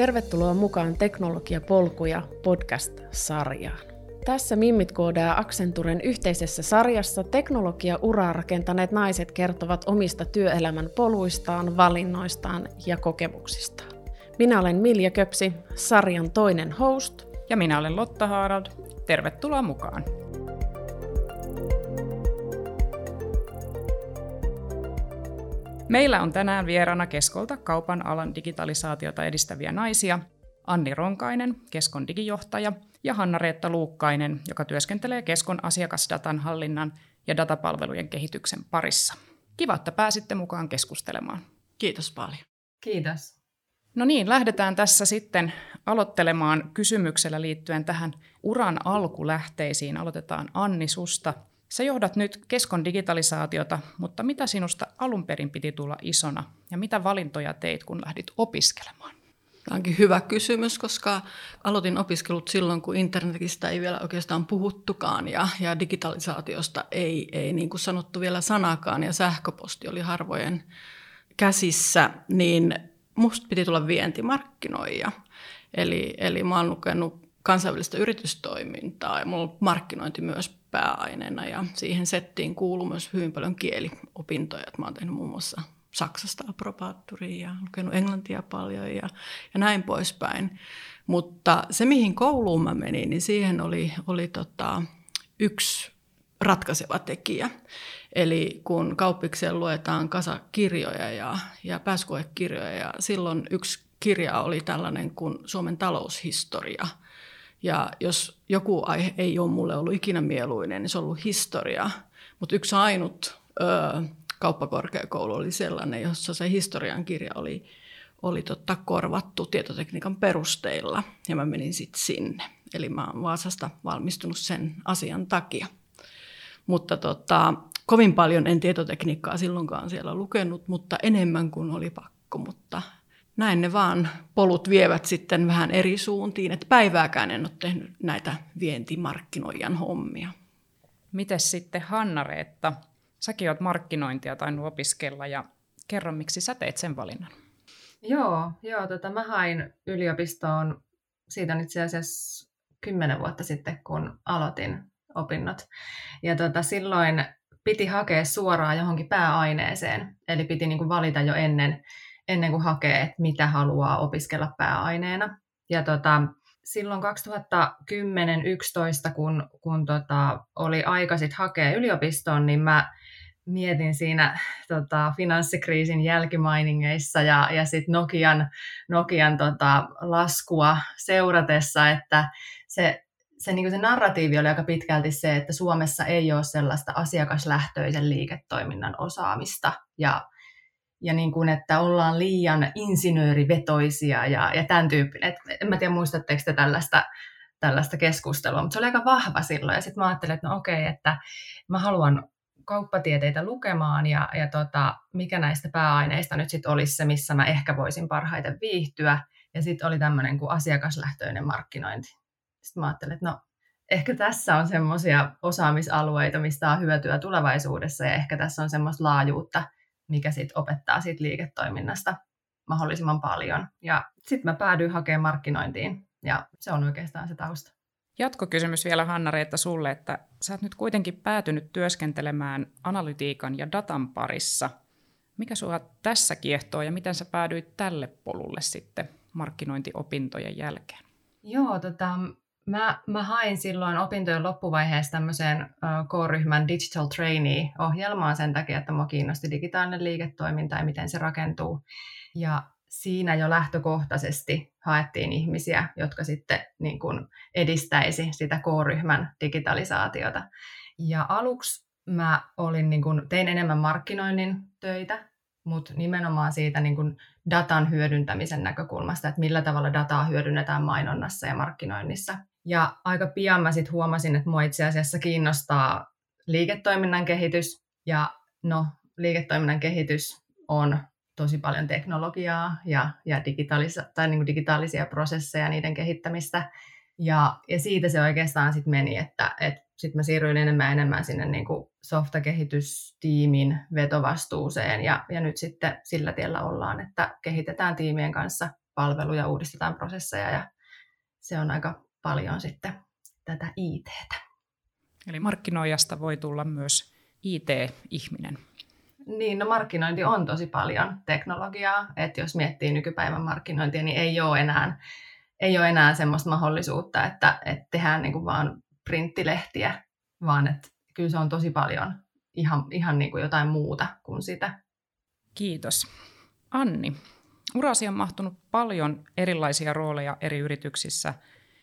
Tervetuloa mukaan Teknologiapolkuja podcast-sarjaan. Tässä Mimmit koodaa Accenturen yhteisessä sarjassa teknologia-uraa rakentaneet naiset kertovat omista työelämän poluistaan, valinnoistaan ja kokemuksistaan. Minä olen Milja Köpsi, sarjan toinen host. Ja minä olen Lotta Haarald. Tervetuloa mukaan! Meillä on tänään vieraana Keskolta kaupan alan digitalisaatiota edistäviä naisia, Anni Ronkainen, Keskon digijohtaja, ja Hanna-Reetta Luukkainen, joka työskentelee Keskon asiakasdatan hallinnan ja datapalvelujen kehityksen parissa. Kiva, että pääsitte mukaan keskustelemaan. Kiitos paljon. Kiitos. No niin, lähdetään tässä sitten aloittelemaan kysymyksellä liittyen tähän uran alkulähteisiin. Aloitetaan Anni susta. Sä johdat nyt Keskon digitalisaatiota, mutta mitä sinusta alun perin piti tulla isona ja mitä valintoja teit, kun lähdit opiskelemaan? Tämä onkin hyvä kysymys, koska aloitin opiskelut silloin, kun internetistä ei vielä oikeastaan puhuttukaan ja, ja digitalisaatiosta ei, ei niin kuin sanottu vielä sanakaan ja sähköposti oli harvojen käsissä, niin musta piti tulla vientimarkkinoija. Eli, eli mä oon lukenut kansainvälistä yritystoimintaa ja mulla on markkinointi myös pääaineena ja siihen settiin kuuluu myös hyvin paljon kieliopintoja. Mä oon tehnyt muun muassa Saksasta aprobaattoria ja lukenut englantia paljon ja, ja näin poispäin. Mutta se, mihin kouluun mä menin, niin siihen oli, oli tota, yksi ratkaiseva tekijä. Eli kun kauppikseen luetaan kasa kirjoja ja, ja pääsykoekirjoja, ja silloin yksi kirja oli tällainen kuin Suomen taloushistoria – ja jos joku aihe ei ole mulle ollut ikinä mieluinen, niin se on ollut historia. Mutta yksi ainut ö, kauppakorkeakoulu oli sellainen, jossa se historian kirja oli, oli totta korvattu tietotekniikan perusteilla. Ja mä menin sitten sinne. Eli mä oon Vaasasta valmistunut sen asian takia. Mutta tota, kovin paljon en tietotekniikkaa silloinkaan siellä lukenut, mutta enemmän kuin oli pakko. Mutta näin ne vaan polut vievät sitten vähän eri suuntiin, että päivääkään en ole tehnyt näitä vientimarkkinoijan hommia. Mites sitten Hanna-Reetta? Säkin oot markkinointia tainnut opiskella ja kerro, miksi sä teit sen valinnan. Joo, joo tota, mä hain yliopistoon siitä on itse asiassa kymmenen vuotta sitten, kun aloitin opinnot. Ja tota, silloin piti hakea suoraan johonkin pääaineeseen, eli piti niin kuin valita jo ennen ennen kuin hakee, että mitä haluaa opiskella pääaineena. Ja tota, silloin 2010-2011, kun, kun tota, oli aika sit hakea yliopistoon, niin mä mietin siinä tota, finanssikriisin jälkimainingeissa ja, ja sitten Nokian, Nokian tota, laskua seuratessa, että se, se, niin se narratiivi oli aika pitkälti se, että Suomessa ei ole sellaista asiakaslähtöisen liiketoiminnan osaamista ja ja niin kuin, että ollaan liian insinöörivetoisia ja, ja tämän tyyppinen. En mä tiedä, muistatteko te tällaista, tällaista keskustelua, mutta se oli aika vahva silloin. Ja sitten mä ajattelin, että no okei, että mä haluan kauppatieteitä lukemaan ja, ja tota, mikä näistä pääaineista nyt sitten olisi se, missä mä ehkä voisin parhaiten viihtyä. Ja sitten oli tämmöinen kuin asiakaslähtöinen markkinointi. Sitten mä ajattelin, että no ehkä tässä on semmoisia osaamisalueita, mistä on hyötyä tulevaisuudessa ja ehkä tässä on semmoista laajuutta – mikä sitten opettaa siitä liiketoiminnasta mahdollisimman paljon. Ja sitten mä päädyin hakemaan markkinointiin ja se on oikeastaan se tausta. Jatkokysymys vielä Hanna-Reetta sulle, että sä oot nyt kuitenkin päätynyt työskentelemään analytiikan ja datan parissa. Mikä sua tässä kiehtoo ja miten sä päädyit tälle polulle sitten markkinointiopintojen jälkeen? Joo, tota, Mä, mä hain silloin opintojen loppuvaiheessa tämmöiseen K-ryhmän Digital Trainee-ohjelmaan sen takia, että mua kiinnosti digitaalinen liiketoiminta ja miten se rakentuu. Ja siinä jo lähtökohtaisesti haettiin ihmisiä, jotka sitten niin kuin edistäisi sitä K-ryhmän digitalisaatiota. Ja aluksi mä olin, niin kuin, tein enemmän markkinoinnin töitä, mutta nimenomaan siitä niin kuin datan hyödyntämisen näkökulmasta, että millä tavalla dataa hyödynnetään mainonnassa ja markkinoinnissa. Ja aika pian mä sitten huomasin, että mua itse asiassa kiinnostaa liiketoiminnan kehitys. Ja no, liiketoiminnan kehitys on tosi paljon teknologiaa ja, ja digitaalisia, tai niin kuin digitaalisia prosesseja, niiden kehittämistä. Ja, ja siitä se oikeastaan sitten meni, että, että sitten mä siirryin enemmän ja enemmän sinne niin kuin softakehitystiimin vetovastuuseen ja, ja nyt sitten sillä tiellä ollaan, että kehitetään tiimien kanssa palveluja, uudistetaan prosesseja ja se on aika paljon sitten tätä ITtä. Eli markkinoijasta voi tulla myös IT-ihminen. Niin, no markkinointi on tosi paljon teknologiaa, että jos miettii nykypäivän markkinointia, niin ei ole enää, ei ole enää semmoista mahdollisuutta, että, että tehdään niin kuin vaan printtilehtiä, vaan että kyllä se on tosi paljon ihan, ihan niin kuin jotain muuta kuin sitä. Kiitos. Anni, urasi on mahtunut paljon erilaisia rooleja eri yrityksissä.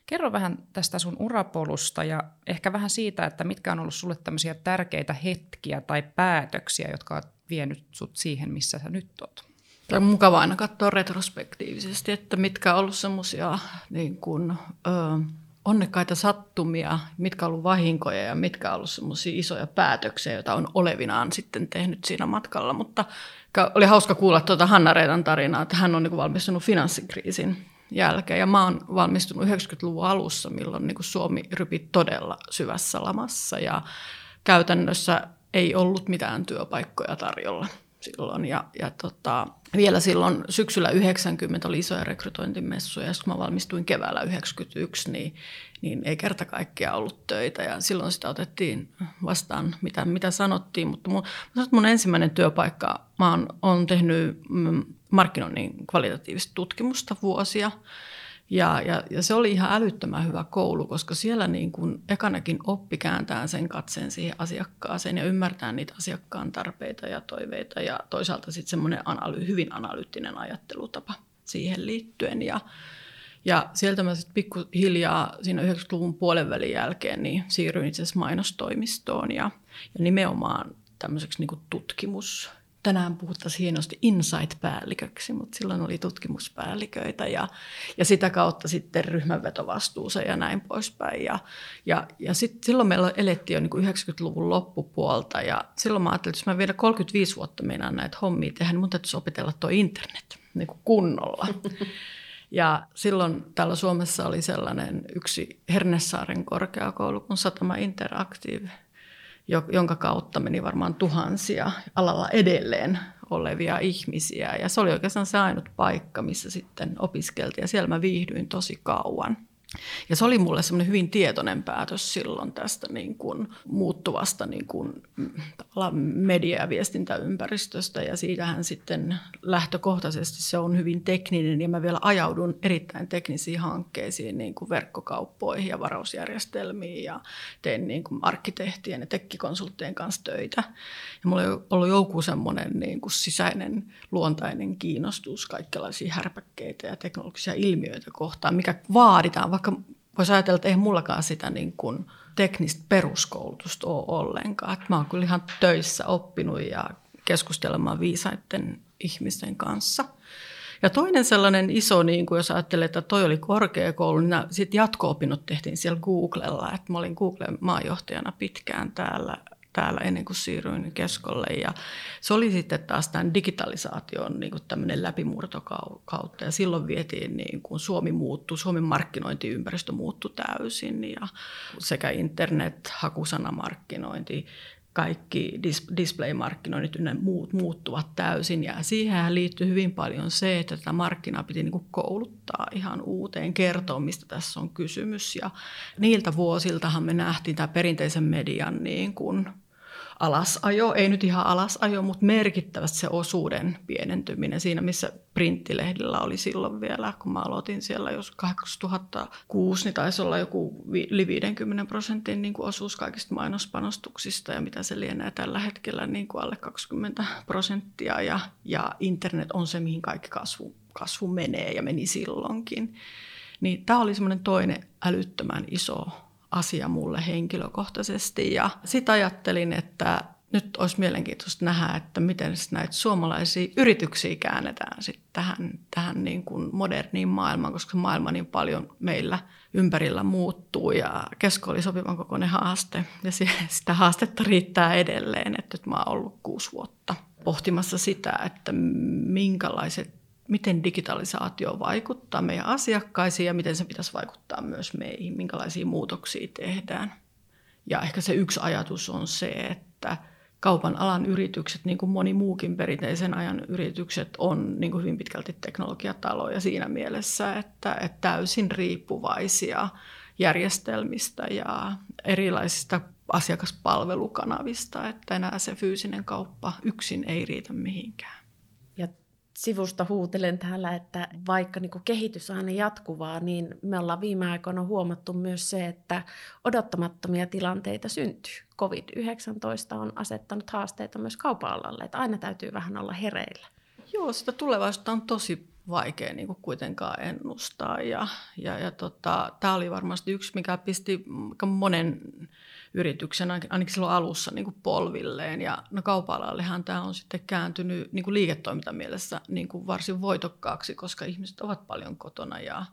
Kerro vähän tästä sun urapolusta ja ehkä vähän siitä, että mitkä on ollut sulle tämmöisiä tärkeitä hetkiä tai päätöksiä, jotka ovat vienyt sut siihen, missä sä nyt oot. Tämä on mukava aina katsoa retrospektiivisesti, että mitkä on ollut semmoisia niin onnekkaita sattumia, mitkä on ollut vahinkoja ja mitkä on ollut semmoisia isoja päätöksiä, joita on olevinaan sitten tehnyt siinä matkalla. Mutta oli hauska kuulla tuota Hanna Reetan tarinaa, että hän on niin kuin valmistunut finanssikriisin jälkeen. Ja mä oon valmistunut 90-luvun alussa, milloin niin kuin Suomi rypi todella syvässä lamassa ja käytännössä ei ollut mitään työpaikkoja tarjolla silloin. Ja, ja tota, vielä silloin syksyllä 90 oli isoja rekrytointimessuja, ja kun mä valmistuin keväällä 91, niin, niin ei kerta kaikkiaan ollut töitä. Ja silloin sitä otettiin vastaan, mitä, mitä sanottiin. Mutta mun, mun ensimmäinen työpaikka, mä oon, oon tehnyt mm, markkinoinnin kvalitatiivista tutkimusta vuosia. Ja, ja, ja se oli ihan älyttömän hyvä koulu, koska siellä niin kuin ekanakin oppi kääntää sen katseen siihen asiakkaaseen ja ymmärtää niitä asiakkaan tarpeita ja toiveita ja toisaalta sitten semmoinen analy- hyvin analyyttinen ajattelutapa siihen liittyen. Ja, ja sieltä mä sitten pikkuhiljaa siinä 90-luvun puolen välin jälkeen niin siirryin itse asiassa mainostoimistoon ja, ja nimenomaan tämmöiseksi niin tutkimus- tänään puhuttaisiin hienosti insight-päälliköksi, mutta silloin oli tutkimuspäälliköitä ja, ja sitä kautta sitten ryhmänvetovastuuseen ja näin poispäin. Ja, ja, ja sit, silloin meillä elettiin jo niin kuin 90-luvun loppupuolta ja silloin mä ajattelin, että jos mä vielä 35 vuotta meinaan näitä hommia tehdä, niin mun täytyisi opetella tuo internet niin kuin kunnolla. Ja silloin täällä Suomessa oli sellainen yksi Hernesaaren korkeakoulu kuin Satama Interactive – jonka kautta meni varmaan tuhansia alalla edelleen olevia ihmisiä. Ja se oli oikeastaan se ainut paikka, missä sitten opiskeltiin ja siellä mä viihdyin tosi kauan. Ja se oli mulle semmoinen hyvin tietoinen päätös silloin tästä niin kuin muuttuvasta niin kuin, media- ja viestintäympäristöstä. Ja siitähän sitten lähtökohtaisesti se on hyvin tekninen ja mä vielä ajaudun erittäin teknisiin hankkeisiin, niin kuin verkkokauppoihin ja varausjärjestelmiin ja tein niin kuin arkkitehtien ja tekkikonsulttien kanssa töitä. Ja mulla on ollut joku semmoinen niin kuin sisäinen luontainen kiinnostus kaikenlaisia härpäkkeitä ja teknologisia ilmiöitä kohtaan, mikä vaaditaan vaikka voisi ajatella, että eihän mullakaan sitä niin kuin teknistä peruskoulutusta ole ollenkaan. Että mä oon kyllä ihan töissä oppinut ja keskustelemaan viisaiden ihmisten kanssa. Ja toinen sellainen iso, niin kuin jos ajattelee, että toi oli korkeakoulu, niin sitten jatko-opinnot tehtiin siellä Googlella. Että mä olin Googlen maanjohtajana pitkään täällä täällä ennen kuin siirryin keskolle. Ja se oli sitten taas tämän digitalisaation niin kuin läpimurtokautta. Ja silloin vietiin, niin kuin Suomi muuttui, Suomen markkinointiympäristö muuttui täysin. Ja sekä internet, hakusanamarkkinointi, kaikki dis- display-markkinoinnit ynnä muut muuttuvat täysin. Ja siihen liittyy hyvin paljon se, että tätä markkinaa piti niin kouluttaa ihan uuteen, kertoa mistä tässä on kysymys. Ja niiltä vuosiltahan me nähtiin tämä perinteisen median niin kuin alasajo, ei nyt ihan alasajo, mutta merkittävästi se osuuden pienentyminen siinä, missä printtilehdillä oli silloin vielä, kun mä aloitin siellä jos 2006, niin taisi olla joku yli 50 prosentin niin kuin osuus kaikista mainospanostuksista ja mitä se lienee tällä hetkellä niin kuin alle 20 prosenttia ja, ja internet on se, mihin kaikki kasvu, kasvu menee ja meni silloinkin. Niin tämä oli semmoinen toinen älyttömän iso asia mulle henkilökohtaisesti. Ja sitten ajattelin, että nyt olisi mielenkiintoista nähdä, että miten näitä suomalaisia yrityksiä käännetään sitten tähän, tähän niin kuin moderniin maailmaan, koska maailma niin paljon meillä ympärillä muuttuu ja kesko oli sopivan kokoinen haaste ja sitä haastetta riittää edelleen, että nyt mä oon ollut kuusi vuotta pohtimassa sitä, että minkälaiset miten digitalisaatio vaikuttaa meidän asiakkaisiin ja miten se pitäisi vaikuttaa myös meihin, minkälaisia muutoksia tehdään. Ja ehkä se yksi ajatus on se, että kaupan alan yritykset, niin kuin moni muukin perinteisen ajan yritykset, on niin kuin hyvin pitkälti teknologiataloja siinä mielessä, että, että täysin riippuvaisia järjestelmistä ja erilaisista asiakaspalvelukanavista, että enää se fyysinen kauppa yksin ei riitä mihinkään. Sivusta huutelen täällä, että vaikka niin kehitys on aina jatkuvaa, niin me ollaan viime aikoina huomattu myös se, että odottamattomia tilanteita syntyy. COVID-19 on asettanut haasteita myös kaupan alalle, että aina täytyy vähän olla hereillä. Joo, sitä tulevaisuutta on tosi vaikea niin kuin kuitenkaan ennustaa. Ja, ja, ja tota, tämä oli varmasti yksi, mikä pisti monen yrityksen, ainakin silloin alussa, niin kuin polvilleen. Ja no kaupalallehan tämä on sitten kääntynyt niin kuin liiketoimintamielessä niin kuin varsin voitokkaaksi, koska ihmiset ovat paljon kotona ja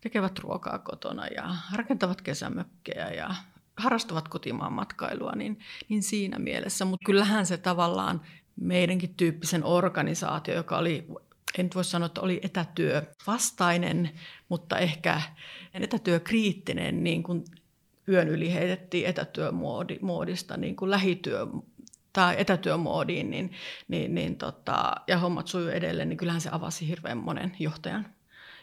tekevät ruokaa kotona ja rakentavat kesämökkejä ja harrastavat kotimaan matkailua, niin, niin siinä mielessä. Mutta kyllähän se tavallaan meidänkin tyyppisen organisaatio, joka oli en voi sanoa, että oli etätyövastainen, mutta ehkä etätyökriittinen, niin kuin yön yli heitettiin etätyömoodista niin kuin lähityö tai etätyömoodiin, niin, niin, niin tota, ja hommat sujuu edelleen, niin kyllähän se avasi hirveän monen johtajan,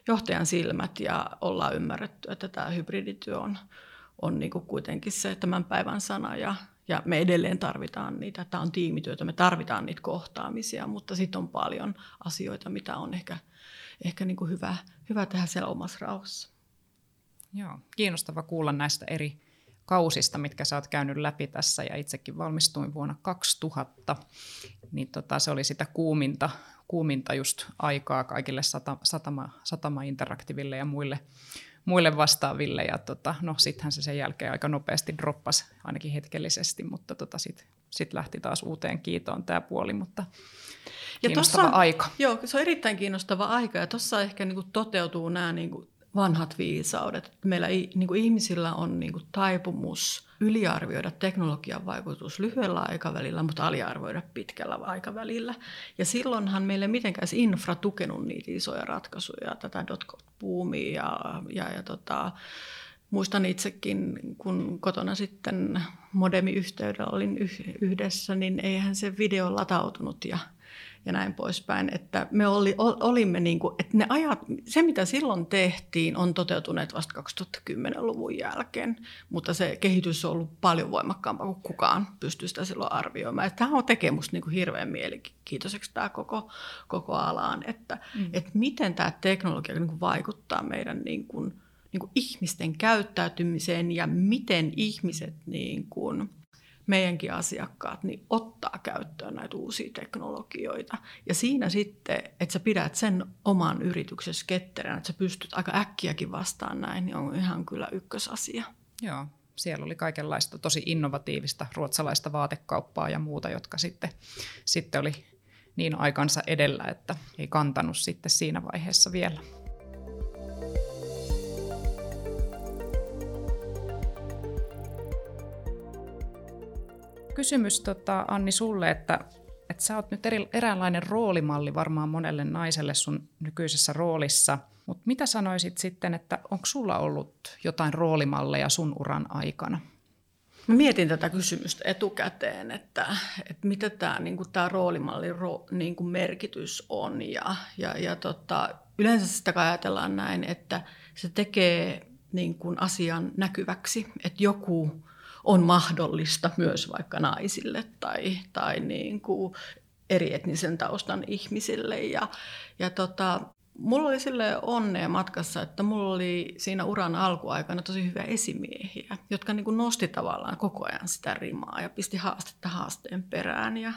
johtajan silmät ja ollaan ymmärretty, että tämä hybridityö on, on niin kuin kuitenkin se tämän päivän sana ja, ja me edelleen tarvitaan niitä, tämä on tiimityötä, me tarvitaan niitä kohtaamisia, mutta sitten on paljon asioita, mitä on ehkä, ehkä niin kuin hyvä, hyvä tehdä siellä omassa rauhassa. Joo, kiinnostava kuulla näistä eri kausista, mitkä sä oot käynyt läpi tässä ja itsekin valmistuin vuonna 2000, niin tota, se oli sitä kuuminta, kuuminta just aikaa kaikille satama, satama interaktiville ja muille muille vastaaville. Ja tota, no sittenhän se sen jälkeen aika nopeasti droppasi, ainakin hetkellisesti, mutta tota, sitten sit lähti taas uuteen kiitoon tämä puoli, mutta kiinnostava ja tossa, aika. Joo, se on erittäin kiinnostava aika ja tuossa ehkä niinku toteutuu nämä niinku vanhat viisaudet. Meillä niin kuin ihmisillä on niin kuin taipumus yliarvioida teknologian vaikutus lyhyellä aikavälillä, mutta aliarvioida pitkällä aikavälillä. Ja silloinhan meille mitenkään infra tukenut niitä isoja ratkaisuja, tätä dotcom-buumia ja, ja, ja tota, muistan itsekin, kun kotona sitten modemiyhteydellä olin yhdessä, niin eihän se video latautunut ja ja näin poispäin. Että me oli, olimme niin kuin, että ne ajat, se mitä silloin tehtiin on toteutuneet vasta 2010-luvun jälkeen, mutta se kehitys on ollut paljon voimakkaampaa kuin kukaan pystyy sitä silloin arvioimaan. Että tämä on tekee musta niin kuin hirveän mielenkiintoiseksi tämä koko, koko alaan, että, mm. että miten tämä teknologia niin kuin vaikuttaa meidän niin kuin, niin kuin ihmisten käyttäytymiseen ja miten ihmiset niin kuin, meidänkin asiakkaat niin ottaa käyttöön näitä uusia teknologioita. Ja siinä sitten, että sä pidät sen oman yrityksessä ketterän, että sä pystyt aika äkkiäkin vastaan näin, niin on ihan kyllä ykkösasia. Joo, siellä oli kaikenlaista tosi innovatiivista ruotsalaista vaatekauppaa ja muuta, jotka sitten, sitten oli niin aikansa edellä, että ei kantanut sitten siinä vaiheessa vielä. Kysymys tota, Anni sulle, että, että sä oot nyt eri, eräänlainen roolimalli varmaan monelle naiselle sun nykyisessä roolissa, mutta mitä sanoisit sitten, että onko sulla ollut jotain roolimalleja sun uran aikana? Mä mietin tätä kysymystä etukäteen, että, että mitä tämä niin tämä roolimallin ro, niin kuin merkitys on. Ja, ja, ja tota, yleensä sitä ajatellaan näin, että se tekee niin kuin asian näkyväksi, että joku on mahdollista myös vaikka naisille tai, tai niin kuin eri etnisen taustan ihmisille. Ja, ja tota, mulla oli sille onnea matkassa, että mulla oli siinä uran alkuaikana tosi hyviä esimiehiä, jotka niin kuin nosti tavallaan koko ajan sitä rimaa ja pisti haastetta haasteen perään. Ja,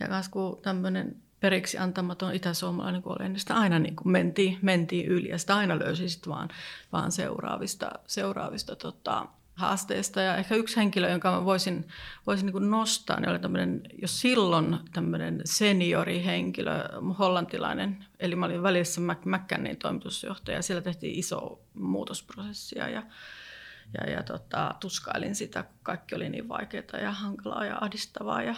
ja kans kun tämmöinen periksi antamaton itäsuomalainen kun olen, niin sitä aina niin kuin mentiin, mentiin yli ja sitä aina löysi sitten vaan, vaan seuraavista, seuraavista tota, haasteista. Ja ehkä yksi henkilö, jonka mä voisin, voisin niin nostaa, niin oli tämmöinen jo silloin tämmöinen seniorihenkilö, hollantilainen. Eli mä olin välissä McCannin toimitusjohtaja. Siellä tehtiin iso muutosprosessia ja, ja, ja tota, tuskailin sitä, kun kaikki oli niin vaikeaa ja hankalaa ja ahdistavaa. Ja,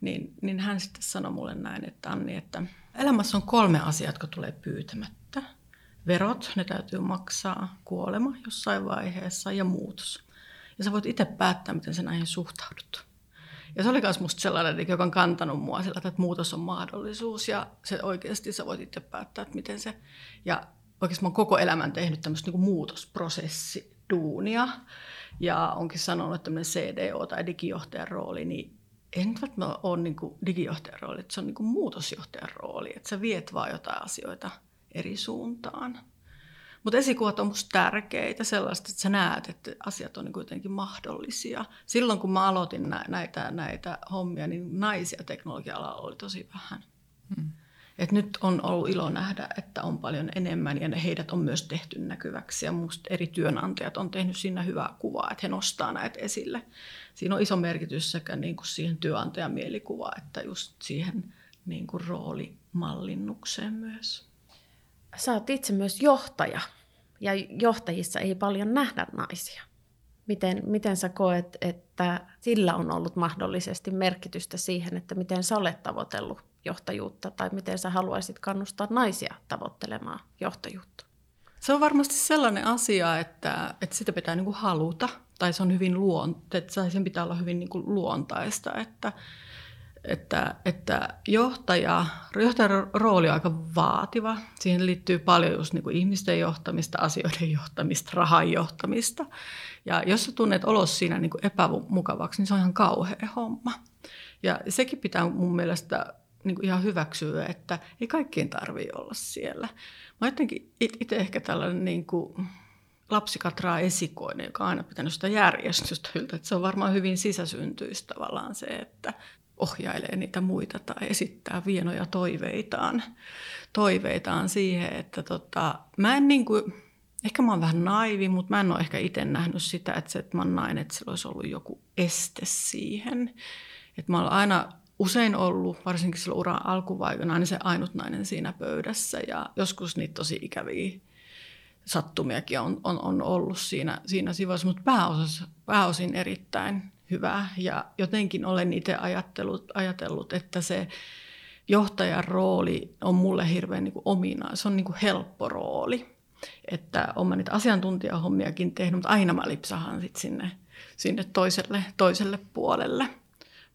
niin, niin hän sitten sanoi mulle näin, että Anni, että elämässä on kolme asiaa, jotka tulee pyytämättä verot, ne täytyy maksaa, kuolema jossain vaiheessa ja muutos. Ja sä voit itse päättää, miten sä näihin suhtaudut. Ja se oli myös musta sellainen, joka on kantanut mua sillä, että muutos on mahdollisuus ja se oikeasti sä voit itse päättää, että miten se... Ja oikeasti mä oon koko elämän tehnyt tämmöistä niin muutosprosessiduunia ja onkin sanonut, että tämmöinen CDO tai digijohtajan rooli, niin ei nyt välttämättä ole niin digijohtajan rooli, että se on niin muutosjohtajan rooli, että sä viet vaan jotain asioita eri suuntaan. Mutta esikuvat on musta tärkeitä sellaista, että sä näet, että asiat on kuitenkin mahdollisia. Silloin kun mä aloitin näitä, näitä hommia, niin naisia teknologia-alalla oli tosi vähän. Hmm. Et nyt on ollut ilo nähdä, että on paljon enemmän ja heidät on myös tehty näkyväksi. Ja minusta eri työnantajat on tehnyt siinä hyvää kuvaa, että he nostaa näitä esille. Siinä on iso merkitys sekä niin kuin siihen työnantajan mielikuvaan että just siihen niin kuin roolimallinnukseen myös. Sä oot itse myös johtaja ja johtajissa ei paljon nähdä naisia. Miten, miten sä koet, että sillä on ollut mahdollisesti merkitystä siihen, että miten sä olet tavoitellut johtajuutta tai miten sä haluaisit kannustaa naisia tavoittelemaan johtajuutta? Se on varmasti sellainen asia, että, että sitä pitää niin kuin haluta tai se on hyvin luontaista, sen pitää olla hyvin niin kuin luontaista, että, että, että johtaja, johtajan rooli on aika vaativa. Siihen liittyy paljon just niin kuin ihmisten johtamista, asioiden johtamista, rahan johtamista. Ja jos sä tunnet olos siinä niin kuin epämukavaksi, niin se on ihan kauhea homma. Ja sekin pitää mun mielestä niin kuin ihan hyväksyä, että ei kaikkien tarvitse olla siellä. Mä jotenkin itse ehkä tällainen niin kuin lapsikatraa esikoinen, joka on aina pitänyt sitä järjestystä yltä. Että se on varmaan hyvin sisäsyntyistä tavallaan se, että ohjailee niitä muita tai esittää vienoja toiveitaan, toiveitaan siihen, että tota, mä en niin kuin, ehkä mä oon vähän naivi, mutta mä en ole ehkä itse nähnyt sitä, että se, että mä oon nainen, että sillä olisi ollut joku este siihen. Että mä oon aina usein ollut, varsinkin silloin uran alkuvaikana, niin se ainut nainen siinä pöydässä ja joskus niitä tosi ikäviä sattumiakin on, on, on ollut siinä, siinä sivussa, mutta pääosassa, pääosin erittäin hyvä. Ja jotenkin olen itse ajatellut, ajatellut että se johtajan rooli on mulle hirveän niin kuin omina. Se on niin kuin helppo rooli. Että olen niitä asiantuntijahommiakin tehnyt, mutta aina mä lipsahan sit sinne, sinne toiselle, toiselle puolelle.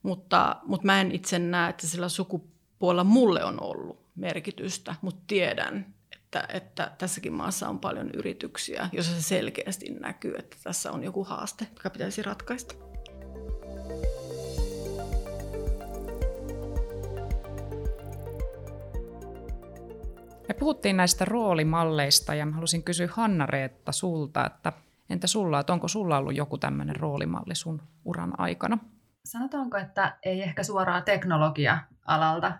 Mutta, mutta mä en itse näe, että sillä sukupuolella mulle on ollut merkitystä, mutta tiedän, että, että tässäkin maassa on paljon yrityksiä, joissa se selkeästi näkyy, että tässä on joku haaste, joka pitäisi ratkaista. Me puhuttiin näistä roolimalleista ja mä halusin kysyä Hanna-Reetta sulta, että entä sulla, että onko sulla ollut joku tämmöinen roolimalli sun uran aikana? Sanotaanko, että ei ehkä suoraan teknologia-alalta,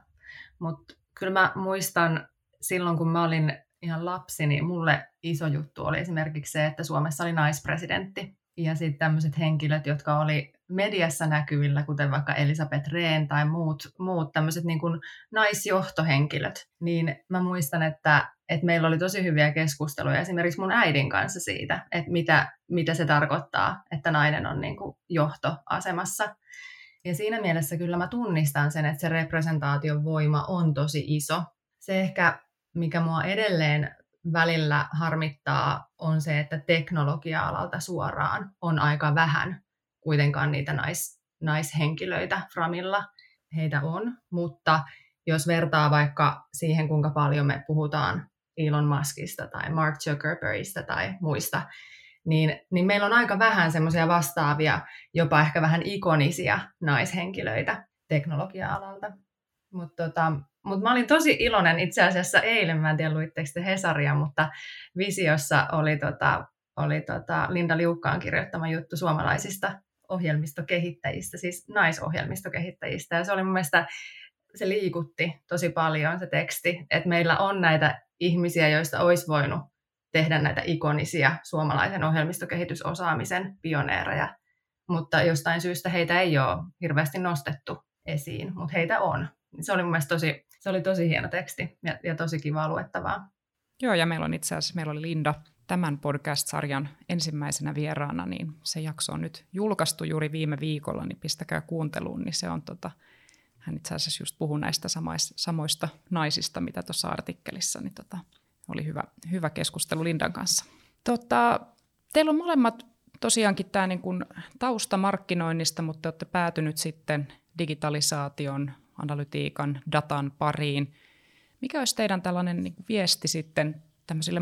mutta kyllä mä muistan silloin, kun mä olin ihan lapsi, niin mulle iso juttu oli esimerkiksi se, että Suomessa oli naispresidentti. Ja sitten tämmöiset henkilöt, jotka oli mediassa näkyvillä, kuten vaikka Elisabeth Rehn tai muut, muut tämmöiset niin kuin naisjohtohenkilöt, niin mä muistan, että, että meillä oli tosi hyviä keskusteluja esimerkiksi mun äidin kanssa siitä, että mitä, mitä se tarkoittaa, että nainen on niin kuin johtoasemassa. Ja siinä mielessä kyllä mä tunnistan sen, että se representaation voima on tosi iso. Se ehkä, mikä mua edelleen välillä harmittaa, on se, että teknologia-alalta suoraan on aika vähän kuitenkaan niitä nais, naishenkilöitä Framilla. Heitä on, mutta jos vertaa vaikka siihen, kuinka paljon me puhutaan Elon Muskista tai Mark Zuckerbergistä tai muista, niin, niin meillä on aika vähän semmoisia vastaavia, jopa ehkä vähän ikonisia naishenkilöitä teknologia-alalta. Mutta tota, mut mä olin tosi iloinen itse asiassa eilen, mä en tiedä luitteko te Hesaria, mutta Visiossa oli, tota, oli tota Linda Liukkaan kirjoittama juttu suomalaisista ohjelmistokehittäjistä, siis naisohjelmistokehittäjistä. Ja se oli mun mielestä, se liikutti tosi paljon se teksti, että meillä on näitä ihmisiä, joista olisi voinut tehdä näitä ikonisia suomalaisen ohjelmistokehitysosaamisen pioneereja, mutta jostain syystä heitä ei ole hirveästi nostettu esiin, mutta heitä on. Se oli mun mielestä tosi, se oli tosi hieno teksti ja, ja tosi kiva luettavaa. Joo, ja meillä on itse asiassa, meillä oli Linda tämän podcast-sarjan ensimmäisenä vieraana, niin se jakso on nyt julkaistu juuri viime viikolla, niin pistäkää kuunteluun, niin se on tota, hän itse asiassa just puhui näistä samoista naisista, mitä tuossa artikkelissa, niin tota, oli hyvä, hyvä keskustelu Lindan kanssa. Tota, teillä on molemmat tosiaankin tämä niin kuin tausta markkinoinnista, mutta te olette päätynyt sitten digitalisaation, analytiikan, datan pariin. Mikä olisi teidän tällainen niin viesti sitten tämmöisille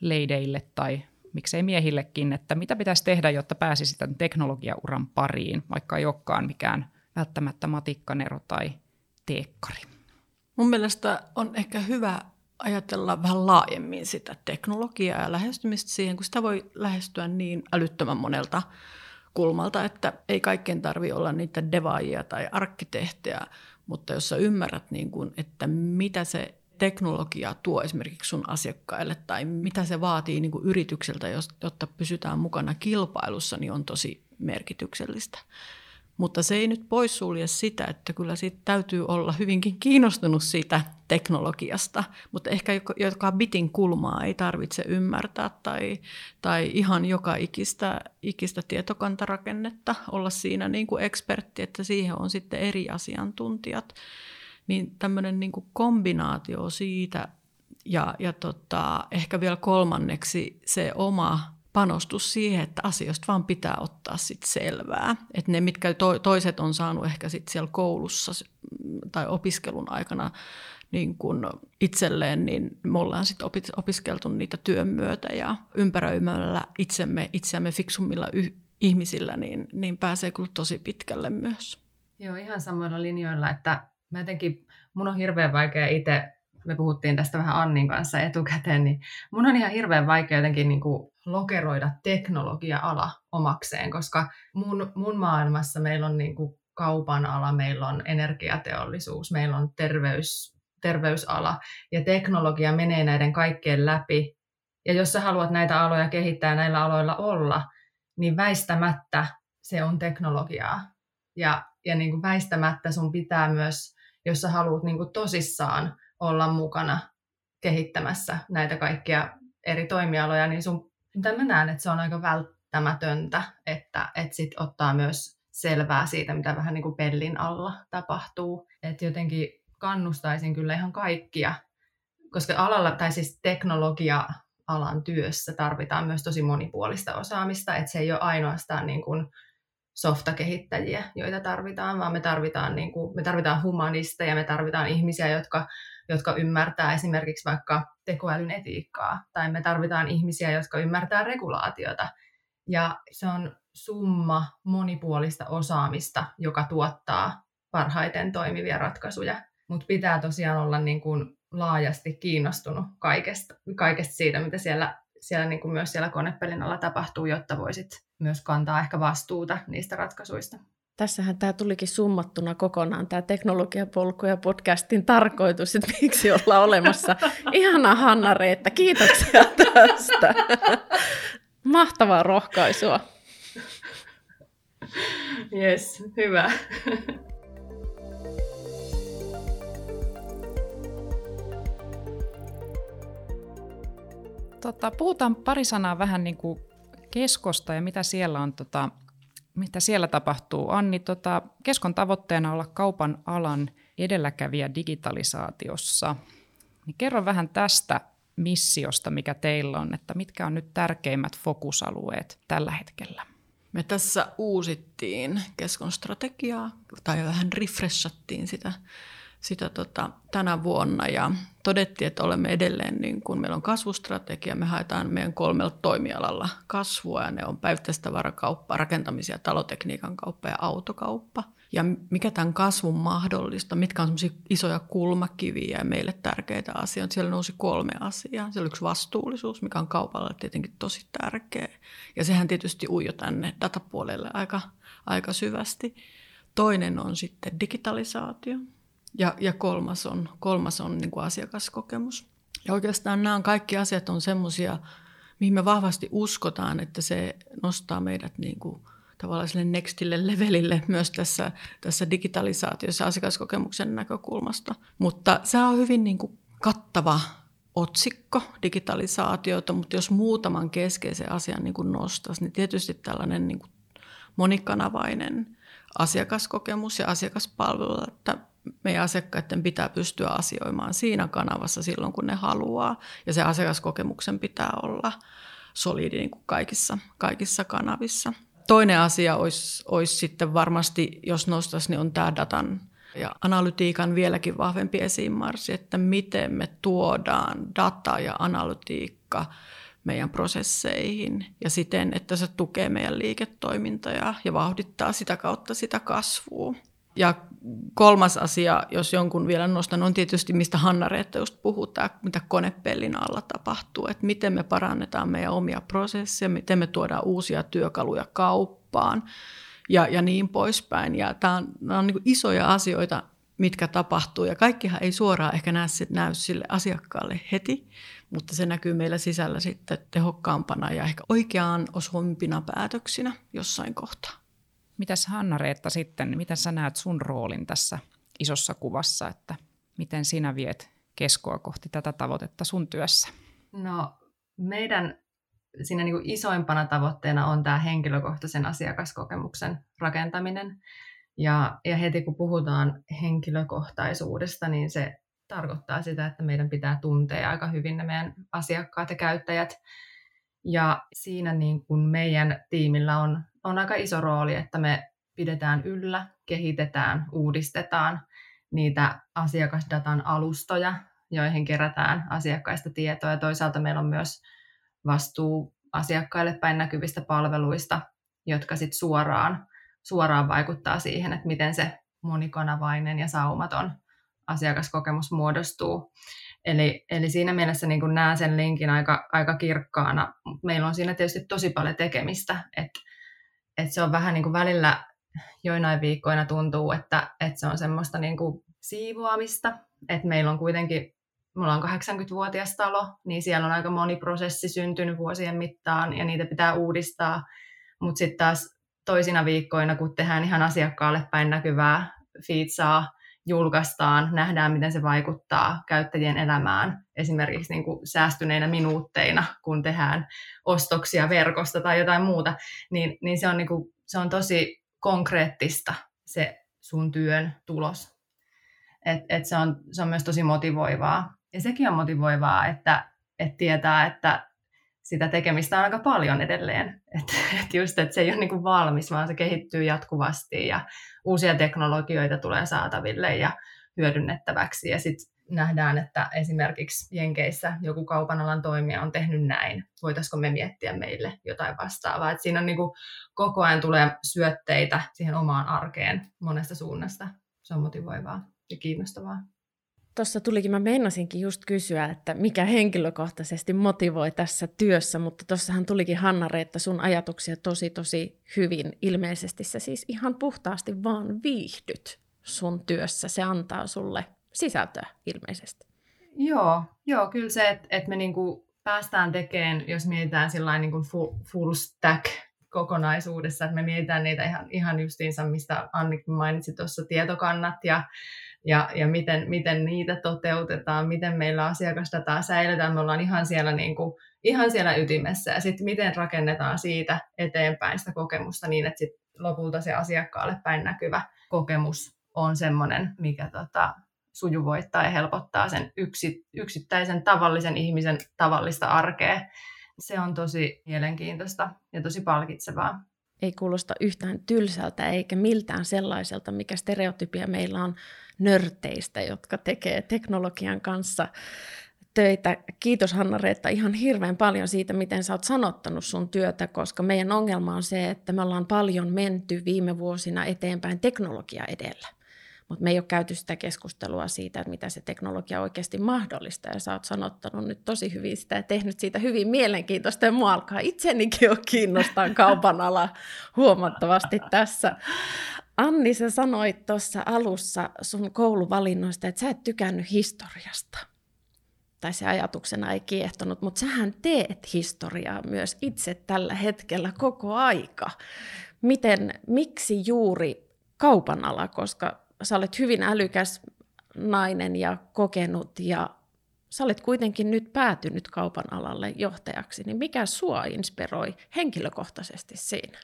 markkinointileideille tai miksei miehillekin, että mitä pitäisi tehdä, jotta pääsisi tämän teknologiauran pariin, vaikka ei olekaan mikään välttämättä matikkanero tai teekkari? Mun mielestä on ehkä hyvä ajatella vähän laajemmin sitä teknologiaa ja lähestymistä siihen, kun sitä voi lähestyä niin älyttömän monelta kulmalta, että ei kaikkien tarvi olla niitä devaajia tai arkkitehtejä, mutta jos sä ymmärrät, niin kun, että mitä se teknologia tuo esimerkiksi sun asiakkaille tai mitä se vaatii niin kuin yritykseltä, jotta pysytään mukana kilpailussa, niin on tosi merkityksellistä. Mutta se ei nyt poissulje sitä, että kyllä siitä täytyy olla hyvinkin kiinnostunut siitä teknologiasta, mutta ehkä joka bitin kulmaa ei tarvitse ymmärtää tai, tai ihan joka ikistä, ikistä tietokantarakennetta olla siinä niin kuin ekspertti, että siihen on sitten eri asiantuntijat. Niin tämmöinen niin kombinaatio siitä ja, ja tota, ehkä vielä kolmanneksi se oma panostus siihen, että asioista vaan pitää ottaa sit selvää. Että ne, mitkä to, toiset on saanut ehkä sit siellä koulussa tai opiskelun aikana niin kun itselleen, niin me ollaan sitten opiskeltu niitä työn myötä ja ympäröimällä itsemme, itseämme fiksummilla y- ihmisillä, niin, niin pääsee kyllä tosi pitkälle myös. Joo, ihan samoilla linjoilla, että mä jotenkin, mun on hirveän vaikea itse, me puhuttiin tästä vähän Annin kanssa etukäteen, niin mun on ihan hirveän vaikea jotenkin niin kuin lokeroida teknologia-ala omakseen, koska mun, mun maailmassa meillä on niin kuin kaupan ala, meillä on energiateollisuus, meillä on terveys, terveysala ja teknologia menee näiden kaikkien läpi. Ja jos sä haluat näitä aloja kehittää näillä aloilla olla, niin väistämättä se on teknologiaa. Ja, ja niin kuin väistämättä sun pitää myös, jos sä haluat niin kuin tosissaan olla mukana kehittämässä näitä kaikkia eri toimialoja, niin sun mitä mä näen, että se on aika välttämätöntä, että, että sit ottaa myös selvää siitä, mitä vähän niin kuin pellin alla tapahtuu. Että jotenkin kannustaisin kyllä ihan kaikkia, koska alalla, tai siis teknologia alan työssä tarvitaan myös tosi monipuolista osaamista, että se ei ole ainoastaan niin kuin softakehittäjiä, joita tarvitaan, vaan me tarvitaan, niin kuin, me tarvitaan humanisteja, me tarvitaan ihmisiä, jotka jotka ymmärtää esimerkiksi vaikka tekoälyn etiikkaa, tai me tarvitaan ihmisiä, jotka ymmärtää regulaatiota. Ja se on summa monipuolista osaamista, joka tuottaa parhaiten toimivia ratkaisuja. Mutta pitää tosiaan olla niin kuin laajasti kiinnostunut kaikesta, kaikesta siitä, mitä siellä, siellä niin kuin myös siellä konepelin alla tapahtuu, jotta voisit myös kantaa ehkä vastuuta niistä ratkaisuista. Tässähän tämä tulikin summattuna kokonaan, tämä teknologiapolku ja podcastin tarkoitus, että miksi olla olemassa. Ihana Hanna Reetta, kiitoksia tästä. Mahtavaa rohkaisua. Yes, hyvä. Tota, puhutaan pari sanaa vähän niin kuin keskosta ja mitä siellä on tota, mitä siellä tapahtuu. Anni, tota, Keskon tavoitteena olla kaupan alan edelläkävijä digitalisaatiossa. Niin kerro vähän tästä missiosta, mikä teillä on, että mitkä on nyt tärkeimmät fokusalueet tällä hetkellä? Me tässä uusittiin Keskon strategiaa tai vähän refreshattiin sitä sitä tota, tänä vuonna ja todettiin, että olemme edelleen, niin kun meillä on kasvustrategia, me haetaan meidän kolmella toimialalla kasvua ja ne on päivittäistavarakauppa, rakentamisia, talotekniikan kauppa ja autokauppa. Ja mikä tämän kasvun mahdollista, mitkä on semmoisia isoja kulmakiviä ja meille tärkeitä asioita. Siellä nousi kolme asiaa. Siellä on yksi vastuullisuus, mikä on kaupalla tietenkin tosi tärkeä. Ja sehän tietysti ujo tänne datapuolelle aika, aika syvästi. Toinen on sitten digitalisaatio. Ja, ja kolmas on, kolmas on niin kuin asiakaskokemus. Ja oikeastaan nämä kaikki asiat on semmoisia, mihin me vahvasti uskotaan, että se nostaa meidät niin kuin tavallaan sille nextille levelille myös tässä, tässä digitalisaatiossa asiakaskokemuksen näkökulmasta. Mutta se on hyvin niin kuin kattava otsikko digitalisaatiota, mutta jos muutaman keskeisen asian niin kuin nostaisi, niin tietysti tällainen niin kuin monikanavainen asiakaskokemus ja asiakaspalvelu, että meidän asiakkaiden pitää pystyä asioimaan siinä kanavassa silloin, kun ne haluaa. Ja se asiakaskokemuksen pitää olla, solidi niin kuin kaikissa, kaikissa kanavissa. Toinen asia olisi, olisi sitten varmasti, jos nostaisi, niin on tämä datan ja analytiikan vieläkin vahvempi esiinmarssi, että miten me tuodaan data ja analytiikka meidän prosesseihin ja siten, että se tukee meidän liiketoimintaa ja vauhdittaa sitä kautta sitä kasvua. Ja kolmas asia, jos jonkun vielä nostan, on tietysti, mistä Hanna Reetta just puhutaan, mitä konepellin alla tapahtuu, että miten me parannetaan meidän omia prosesseja, miten me tuodaan uusia työkaluja kauppaan ja, ja niin poispäin. Ja tämä on, nämä on niin isoja asioita, mitkä tapahtuu, ja kaikkihan ei suoraan ehkä näy, näy sille asiakkaalle heti, mutta se näkyy meillä sisällä sitten tehokkaampana ja ehkä oikeaan osuimpina päätöksinä jossain kohtaa. Mitäs Hanna-Reetta sitten, miten sä näet sun roolin tässä isossa kuvassa, että miten sinä viet keskoa kohti tätä tavoitetta sun työssä? No meidän siinä niin kuin isoimpana tavoitteena on tämä henkilökohtaisen asiakaskokemuksen rakentaminen. Ja, ja heti kun puhutaan henkilökohtaisuudesta, niin se tarkoittaa sitä, että meidän pitää tuntea aika hyvin ne meidän asiakkaat ja käyttäjät. Ja siinä niin kuin meidän tiimillä on, on aika iso rooli, että me pidetään yllä, kehitetään, uudistetaan niitä asiakasdatan alustoja, joihin kerätään asiakkaista tietoa. Ja toisaalta meillä on myös vastuu asiakkaille päin näkyvistä palveluista, jotka sitten suoraan, suoraan vaikuttaa siihen, että miten se monikanavainen ja saumaton asiakaskokemus muodostuu. Eli, eli siinä mielessä niin näen sen linkin aika, aika kirkkaana. Meillä on siinä tietysti tosi paljon tekemistä, että, että se on vähän niin kuin välillä joinain viikkoina tuntuu, että, että se on semmoista niin kuin siivoamista, että meillä on kuitenkin, mulla on 80-vuotias talo, niin siellä on aika moni prosessi syntynyt vuosien mittaan ja niitä pitää uudistaa, mutta sitten taas toisina viikkoina, kun tehdään ihan asiakkaalle päin näkyvää feedsaa, julkaistaan, nähdään, miten se vaikuttaa käyttäjien elämään, esimerkiksi niin kuin säästyneinä minuutteina, kun tehdään ostoksia verkosta tai jotain muuta, niin, niin, se, on niin kuin, se on tosi konkreettista se sun työn tulos. Et, et se, on, se on myös tosi motivoivaa. Ja sekin on motivoivaa, että, että tietää, että sitä tekemistä on aika paljon edelleen. Että et just, että se ei ole niin kuin valmis, vaan se kehittyy jatkuvasti ja uusia teknologioita tulee saataville ja hyödynnettäväksi. Ja sitten nähdään, että esimerkiksi Jenkeissä joku kaupan alan toimija on tehnyt näin. Voitaisiko me miettiä meille jotain vastaavaa? Et siinä on niin kuin, koko ajan tulee syötteitä siihen omaan arkeen monesta suunnasta. Se on motivoivaa ja kiinnostavaa. Tuossa tulikin, mä meinasinkin just kysyä, että mikä henkilökohtaisesti motivoi tässä työssä, mutta tuossahan tulikin Hanna-Reetta sun ajatuksia tosi tosi hyvin. Ilmeisesti sä siis ihan puhtaasti vaan viihdyt sun työssä. Se antaa sulle sisältöä ilmeisesti. Joo, joo kyllä se, että, että me niinku päästään tekemään, jos mietitään niinku full, full stack kokonaisuudessa, että me mietitään niitä ihan, ihan justiinsa, mistä Annikin mainitsi tuossa, tietokannat ja ja, ja miten, miten niitä toteutetaan, miten meillä asiakasdataa säilytään. Me ollaan ihan siellä, niin kuin, ihan siellä ytimessä ja sitten miten rakennetaan siitä eteenpäin sitä kokemusta niin, että sit lopulta se asiakkaalle päin näkyvä kokemus on semmoinen, mikä tota, sujuvoittaa ja helpottaa sen yksi, yksittäisen tavallisen ihmisen tavallista arkea. Se on tosi mielenkiintoista ja tosi palkitsevaa ei kuulosta yhtään tylsältä eikä miltään sellaiselta, mikä stereotypia meillä on nörteistä, jotka tekee teknologian kanssa töitä. Kiitos Hanna-Reetta ihan hirveän paljon siitä, miten sä oot sanottanut sun työtä, koska meidän ongelma on se, että me ollaan paljon menty viime vuosina eteenpäin teknologia edellä mutta me ei ole käyty sitä keskustelua siitä, että mitä se teknologia oikeasti mahdollistaa. Ja sä oot sanottanut nyt tosi hyvin sitä ja tehnyt siitä hyvin mielenkiintoista. Ja mua alkaa itsenikin jo kiinnostaa kaupan ala huomattavasti tässä. Anni, sä sanoit tuossa alussa sun kouluvalinnoista, että sä et tykännyt historiasta. Tai se ajatuksena ei kiehtonut, mutta sähän teet historiaa myös itse tällä hetkellä koko aika. Miten, miksi juuri kaupan ala, koska sä olet hyvin älykäs nainen ja kokenut ja sä olet kuitenkin nyt päätynyt kaupan alalle johtajaksi, niin mikä sua inspiroi henkilökohtaisesti siinä?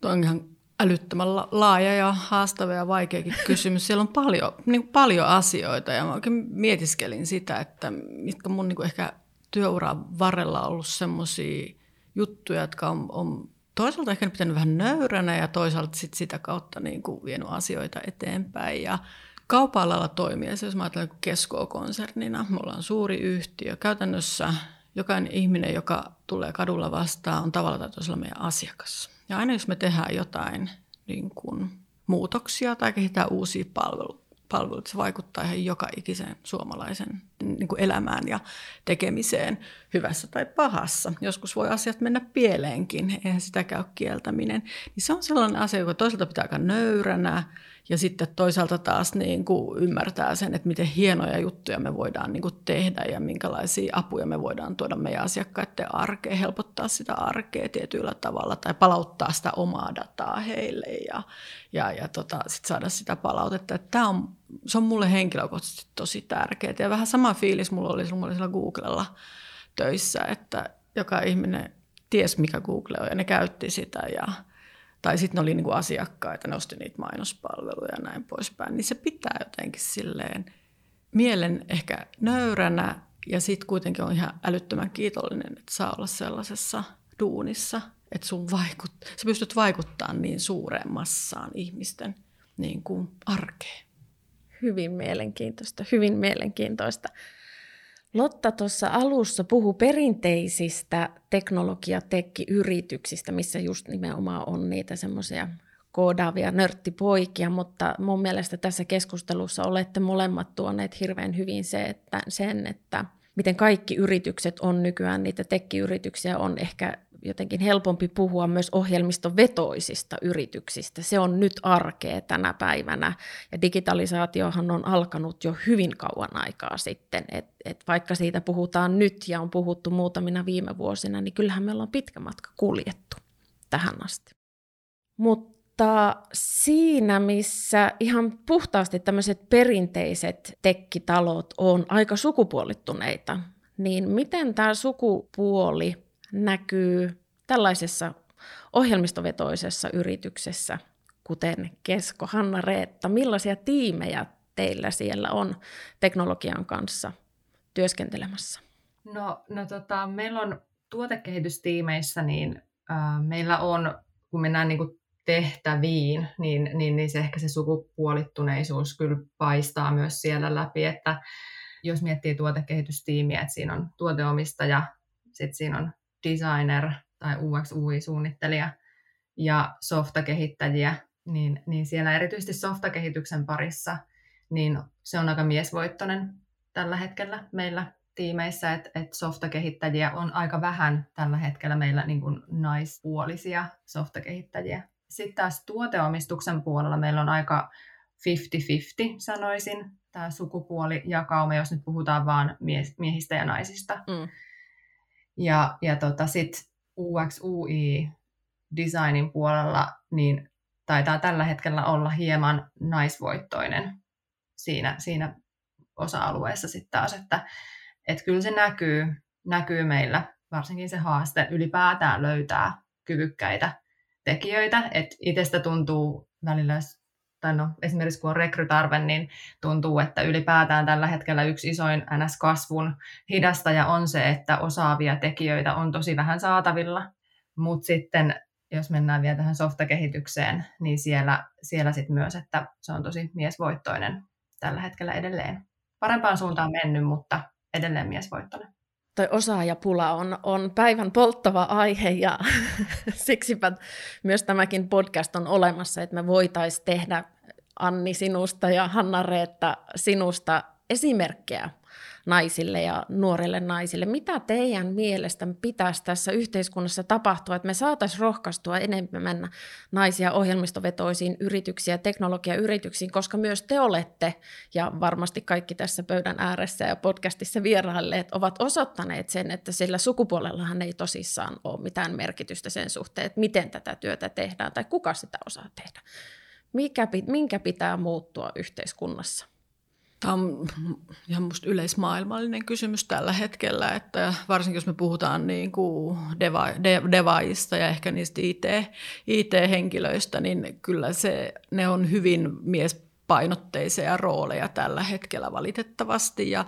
Tuo on ihan älyttömän laaja ja haastava ja vaikeakin kysymys. Siellä on paljon, niin paljon asioita ja mä oikein mietiskelin sitä, että mitkä mun niin ehkä työuran varrella ollut semmoisia juttuja, jotka on, on toisaalta ehkä pitänyt vähän nöyränä ja toisaalta sit sitä kautta niin kuin vienyt asioita eteenpäin. Ja kaupalalla toimia, jos mä ajattelen Kesko-konsernina, me ollaan suuri yhtiö. Käytännössä jokainen ihminen, joka tulee kadulla vastaan, on tavalla tai toisella meidän asiakas. Ja aina jos me tehdään jotain niin kuin muutoksia tai kehitetään uusia palveluita, palvelut, se vaikuttaa ihan joka ikisen suomalaisen niin kuin elämään ja tekemiseen hyvässä tai pahassa. Joskus voi asiat mennä pieleenkin, eihän sitä käy kieltäminen. Niin se on sellainen asia, joka toisaalta pitää aika nöyränä, ja sitten toisaalta taas niin kuin ymmärtää sen, että miten hienoja juttuja me voidaan niin kuin tehdä ja minkälaisia apuja me voidaan tuoda meidän asiakkaiden arkeen, helpottaa sitä arkea tietyllä tavalla tai palauttaa sitä omaa dataa heille ja, ja, ja tota, sit saada sitä palautetta. Tämä on, se on mulle henkilökohtaisesti tosi tärkeää ja vähän sama fiilis mulla oli, mulla oli siellä Googlella töissä, että joka ihminen ties mikä Google on ja ne käytti sitä ja tai sitten ne oli niinku asiakkaita, ne osti niitä mainospalveluja ja näin poispäin. Niin se pitää jotenkin silleen mielen ehkä nöyränä ja sitten kuitenkin on ihan älyttömän kiitollinen, että saa olla sellaisessa duunissa, että sun vaikut, sä pystyt vaikuttamaan niin suureen massaan ihmisten niin kuin arkeen. Hyvin mielenkiintoista, hyvin mielenkiintoista. Lotta tuossa alussa puhu perinteisistä teknologiatekkiyrityksistä, missä just nimenomaan on niitä semmoisia koodaavia nörttipoikia, mutta mun mielestä tässä keskustelussa olette molemmat tuoneet hirveän hyvin se, että, sen, että miten kaikki yritykset on nykyään, niitä tekkiyrityksiä on ehkä jotenkin helpompi puhua myös ohjelmistovetoisista yrityksistä. Se on nyt arkea tänä päivänä ja digitalisaatiohan on alkanut jo hyvin kauan aikaa sitten. Et, et vaikka siitä puhutaan nyt ja on puhuttu muutamina viime vuosina, niin kyllähän meillä on pitkä matka kuljettu tähän asti. Mutta siinä, missä ihan puhtaasti tämmöiset perinteiset tekkitalot on aika sukupuolittuneita, niin miten tämä sukupuoli näkyy tällaisessa ohjelmistovetoisessa yrityksessä, kuten Kesko, Hanna Reetta, millaisia tiimejä teillä siellä on teknologian kanssa työskentelemässä? No, no tota, meillä on tuotekehitystiimeissä, niin äh, meillä on, kun mennään niin kuin tehtäviin, niin, niin, niin se ehkä se sukupuolittuneisuus kyllä paistaa myös siellä läpi, että jos miettii tuotekehitystiimiä, että siinä on tuoteomistaja, sitten siinä on designer tai UX UI-suunnittelija ja softakehittäjiä, niin, niin siellä erityisesti softakehityksen parissa, niin se on aika miesvoittoinen tällä hetkellä meillä tiimeissä, että et softakehittäjiä on aika vähän tällä hetkellä meillä niin kuin naispuolisia softakehittäjiä. Sitten taas tuoteomistuksen puolella meillä on aika 50-50 sanoisin, tämä sukupuolijakauma, jos nyt puhutaan vain miehistä ja naisista. Mm. Ja, ja tota, sitten UX, UI designin puolella niin taitaa tällä hetkellä olla hieman naisvoittoinen siinä, siinä osa-alueessa sitten taas, että et kyllä se näkyy, näkyy meillä, varsinkin se haaste ylipäätään löytää kyvykkäitä tekijöitä, että itsestä tuntuu välillä, tai no, esimerkiksi kun on rekrytarve, niin tuntuu, että ylipäätään tällä hetkellä yksi isoin NS-kasvun hidastaja on se, että osaavia tekijöitä on tosi vähän saatavilla. Mutta sitten jos mennään vielä tähän softakehitykseen, niin siellä, siellä sitten myös, että se on tosi miesvoittoinen tällä hetkellä edelleen. Parempaan suuntaan mennyt, mutta edelleen miesvoittoinen toi osaajapula on, on päivän polttava aihe ja siksipä myös tämäkin podcast on olemassa, että me voitaisiin tehdä Anni sinusta ja Hanna-Reetta sinusta esimerkkejä naisille ja nuorille naisille. Mitä teidän mielestä pitäisi tässä yhteiskunnassa tapahtua, että me saataisiin rohkaistua enemmän naisia ohjelmistovetoisiin yrityksiin ja teknologiayrityksiin, koska myös te olette, ja varmasti kaikki tässä pöydän ääressä ja podcastissa vierailleet, ovat osoittaneet sen, että sillä sukupuolellahan ei tosissaan ole mitään merkitystä sen suhteen, että miten tätä työtä tehdään tai kuka sitä osaa tehdä. Mikä, minkä pitää muuttua yhteiskunnassa? Tämä on ihan musta yleismaailmallinen kysymys tällä hetkellä, että varsinkin jos me puhutaan niin kuin deva, de, devaista ja ehkä niistä IT, IT-henkilöistä, niin kyllä se, ne on hyvin miespainotteisia rooleja tällä hetkellä valitettavasti. Ja,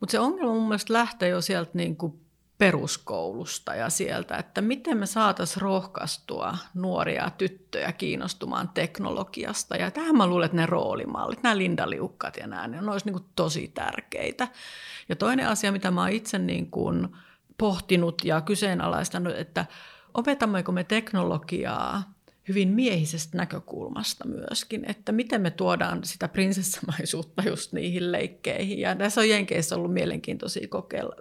mutta se ongelma mun mielestä lähtee jo sieltä niin kuin peruskoulusta ja sieltä, että miten me saataisiin rohkaistua nuoria tyttöjä kiinnostumaan teknologiasta. Ja tähän mä luulen, että ne roolimallit, nämä Linda-liukkat ja nämä, ne olisi niin tosi tärkeitä. Ja toinen asia, mitä mä oon itse niin kuin pohtinut ja kyseenalaistanut, että opetammeko me teknologiaa hyvin miehisestä näkökulmasta myöskin, että miten me tuodaan sitä prinsessamaisuutta just niihin leikkeihin. Ja tässä on Jenkeissä ollut mielenkiintoisia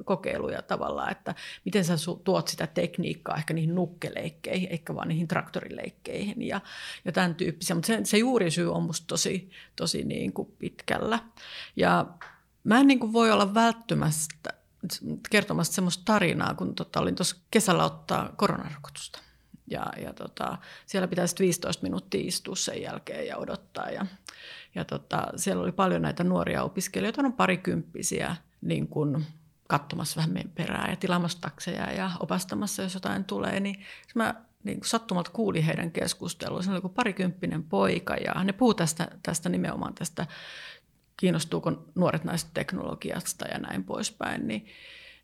kokeiluja tavallaan, että miten sä tuot sitä tekniikkaa ehkä niihin nukkeleikkeihin, eikä vaan niihin traktorileikkeihin ja, ja tämän tyyppisiä. Mutta se, se juurisyy on musta tosi, tosi niin kuin pitkällä. Ja mä en niin kuin voi olla välttymästä kertomassa semmoista tarinaa, kun tota, olin tuossa kesällä ottaa koronarokotusta. Ja, ja tota, siellä pitäisi 15 minuuttia istua sen jälkeen ja odottaa. Ja, ja tota, siellä oli paljon näitä nuoria opiskelijoita, on parikymppisiä niin kun katsomassa vähän meidän perään ja tilaamassa takseja ja opastamassa, jos jotain tulee. Niin mä niin kuin sattumalta kuulin heidän keskustelua. Se oli kuin parikymppinen poika ja ne puhuu tästä, tästä nimenomaan tästä, kiinnostuuko nuoret naiset teknologiasta ja näin poispäin. Niin,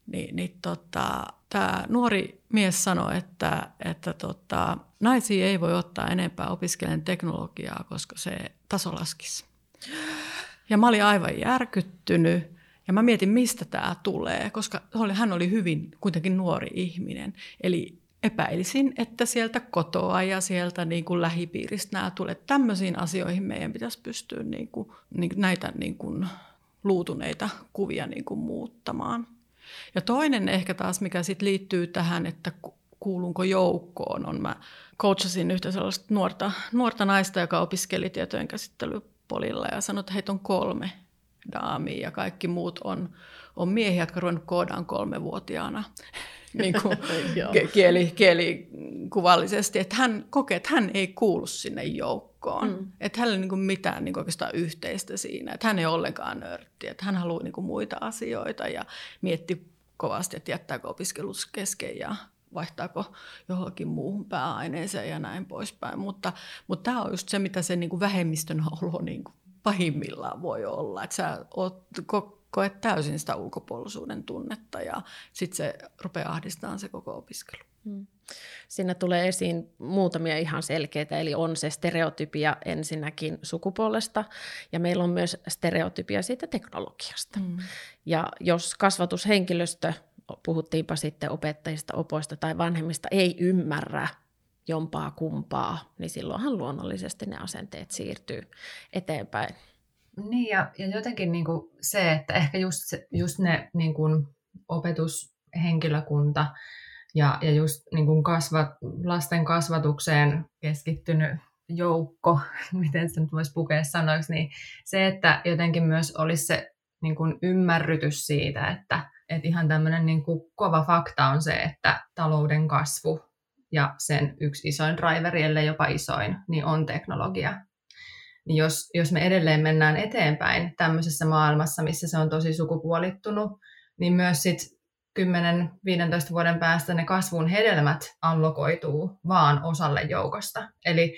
niin, niin tota, tämä nuori mies sanoi, että, että tota, naisia ei voi ottaa enempää opiskelen teknologiaa, koska se taso laskisi. Ja mä olin aivan järkyttynyt ja mä mietin, mistä tämä tulee, koska hän oli hyvin kuitenkin nuori ihminen. Eli epäilisin, että sieltä kotoa ja sieltä niin kuin lähipiiristä nämä tulee. Tämmöisiin asioihin meidän pitäisi pystyä niin kuin, niin, näitä niin kuin luutuneita kuvia niin kuin muuttamaan. Ja toinen ehkä taas, mikä sit liittyy tähän, että kuulunko joukkoon, on mä coachasin yhtä sellaista nuorta, nuorta naista, joka opiskeli tietojen käsittelypolilla ja sanoi, että heitä on kolme daamia ja kaikki muut on, on miehiä, jotka ruvennut koodaan kolmevuotiaana niin kuin kieli, kielikuvallisesti, että hän kokee, että hän ei kuulu sinne joukkoon. Mm. Että hänellä ei niin kuin mitään niin kuin oikeastaan yhteistä siinä, että hän ei ollenkaan nörtti, että hän haluaa niin kuin muita asioita ja mietti kovasti, että jättääkö opiskelus kesken ja vaihtaako johonkin muuhun pääaineeseen ja näin poispäin. Mutta, mutta tämä on just se, mitä se niin kuin vähemmistön olo niin kuin pahimmillaan voi olla. Että sä oot koet täysin sitä ulkopuolisuuden tunnetta ja sitten se rupeaa ahdistamaan se koko opiskelu. Hmm. Siinä tulee esiin muutamia ihan selkeitä, eli on se stereotypia ensinnäkin sukupuolesta, ja meillä on myös stereotypia siitä teknologiasta. Hmm. Ja jos kasvatushenkilöstö, puhuttiinpa sitten opettajista, opoista tai vanhemmista, ei ymmärrä jompaa kumpaa, niin silloinhan luonnollisesti ne asenteet siirtyy eteenpäin. Niin ja, ja jotenkin niin kuin se, että ehkä just, just ne niin kuin opetushenkilökunta ja, ja just niin kuin kasvat, lasten kasvatukseen keskittynyt joukko, miten se nyt voisi pukea sanoiksi, niin se, että jotenkin myös olisi se niin kuin ymmärrytys siitä, että, että ihan tämmöinen niin kuin kova fakta on se, että talouden kasvu ja sen yksi isoin driveri, ellei jopa isoin, niin on teknologia niin jos, jos me edelleen mennään eteenpäin tämmöisessä maailmassa, missä se on tosi sukupuolittunut, niin myös sit 10-15 vuoden päästä ne kasvun hedelmät allokoituu vaan osalle joukosta. Eli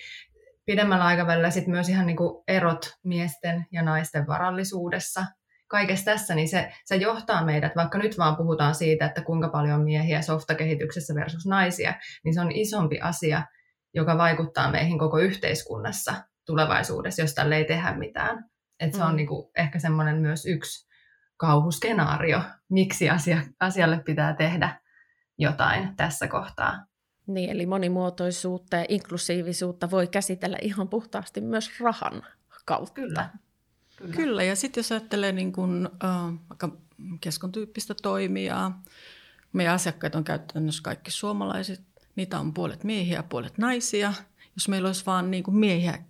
pidemmällä aikavälillä sit myös ihan niinku erot miesten ja naisten varallisuudessa, kaikessa tässä, niin se, se johtaa meidät, vaikka nyt vaan puhutaan siitä, että kuinka paljon miehiä softakehityksessä versus naisia, niin se on isompi asia, joka vaikuttaa meihin koko yhteiskunnassa tulevaisuudessa, jos tälle ei tehdä mitään. Et se mm. on niinku ehkä semmoinen myös yksi kauhuskenaario, miksi asia, asialle pitää tehdä jotain tässä kohtaa. Niin, eli monimuotoisuutta ja inklusiivisuutta voi käsitellä ihan puhtaasti myös rahan kautta. Kyllä. Kyllä, Kyllä ja sitten jos ajattelee niin kun, äh, vaikka keskon tyyppistä toimijaa, meidän asiakkaat on käytännössä kaikki suomalaiset, niitä on puolet miehiä ja puolet naisia. Jos meillä olisi vain niin miehiä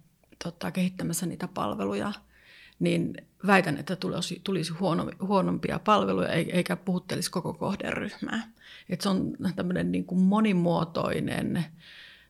tota, kehittämässä niitä palveluja, niin väitän, että tulisi, tulisi huono, huonompia palveluja eikä puhuttelisi koko kohderyhmää. Et se on tämmöinen niin kuin monimuotoinen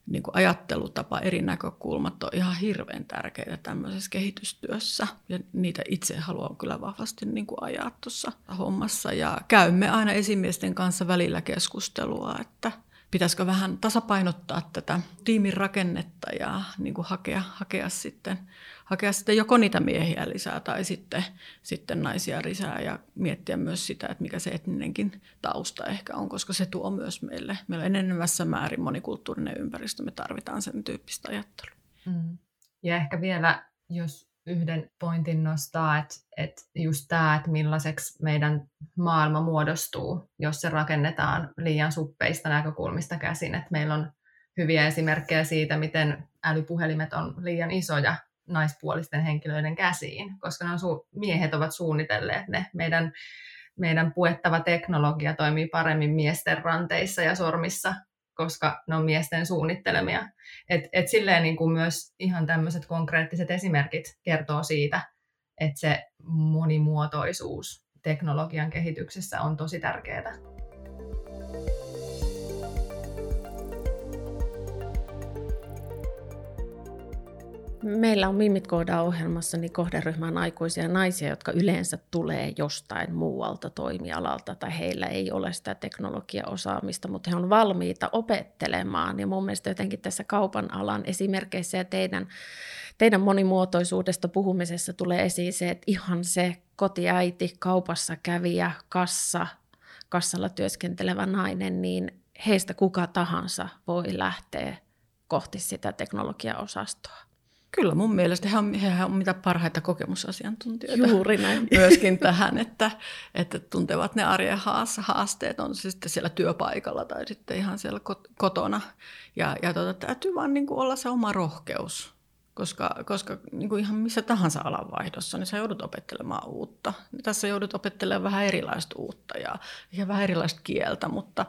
niin kuin ajattelutapa, eri näkökulmat on ihan hirveän tärkeitä tämmöisessä kehitystyössä. Ja niitä itse haluan kyllä vahvasti niin kuin ajaa tuossa hommassa. Ja käymme aina esimiesten kanssa välillä keskustelua, että pitäisikö vähän tasapainottaa tätä tiimin rakennetta ja niin kuin hakea, hakea, sitten, hakea sitten joko niitä miehiä lisää tai sitten, sitten naisia lisää ja miettiä myös sitä, että mikä se etninenkin tausta ehkä on, koska se tuo myös meille, meillä enenevässä määrin monikulttuurinen ympäristö, me tarvitaan sen tyyppistä ajattelua. Mm. Ja ehkä vielä, jos yhden pointin nostaa, että, että just tämä, että millaiseksi meidän maailma muodostuu, jos se rakennetaan liian suppeista näkökulmista käsin. Että meillä on hyviä esimerkkejä siitä, miten älypuhelimet on liian isoja naispuolisten henkilöiden käsiin, koska ne on su- miehet ovat suunnitelleet ne. Meidän, meidän puettava teknologia toimii paremmin miesten ranteissa ja sormissa koska ne on miesten suunnittelemia. Et, et silleen niin kuin myös ihan tämmöiset konkreettiset esimerkit kertoo siitä, että se monimuotoisuus teknologian kehityksessä on tosi tärkeää. Meillä on Mimmit koodaa ohjelmassa niin kohderyhmän aikuisia naisia, jotka yleensä tulee jostain muualta toimialalta tai heillä ei ole sitä teknologiaosaamista, mutta he on valmiita opettelemaan. Ja mun mielestä jotenkin tässä kaupan alan esimerkkeissä ja teidän, teidän monimuotoisuudesta puhumisessa tulee esiin se, että ihan se kotiäiti, kaupassa kävijä, kassa, kassalla työskentelevä nainen, niin heistä kuka tahansa voi lähteä kohti sitä teknologiaosastoa. Kyllä mun mielestä he on, he on mitä parhaita kokemusasiantuntijoita. Juuri näin. Myöskin tähän, että, että tuntevat ne arjen haasteet, on se sitten siellä työpaikalla tai sitten ihan siellä kotona. Ja, ja tuota, täytyy vaan niin kuin olla se oma rohkeus, koska, koska niin kuin ihan missä tahansa alanvaihdossa, niin sä joudut opettelemaan uutta. Tässä joudut opettelemaan vähän erilaista uutta ja, ja vähän erilaista kieltä, mutta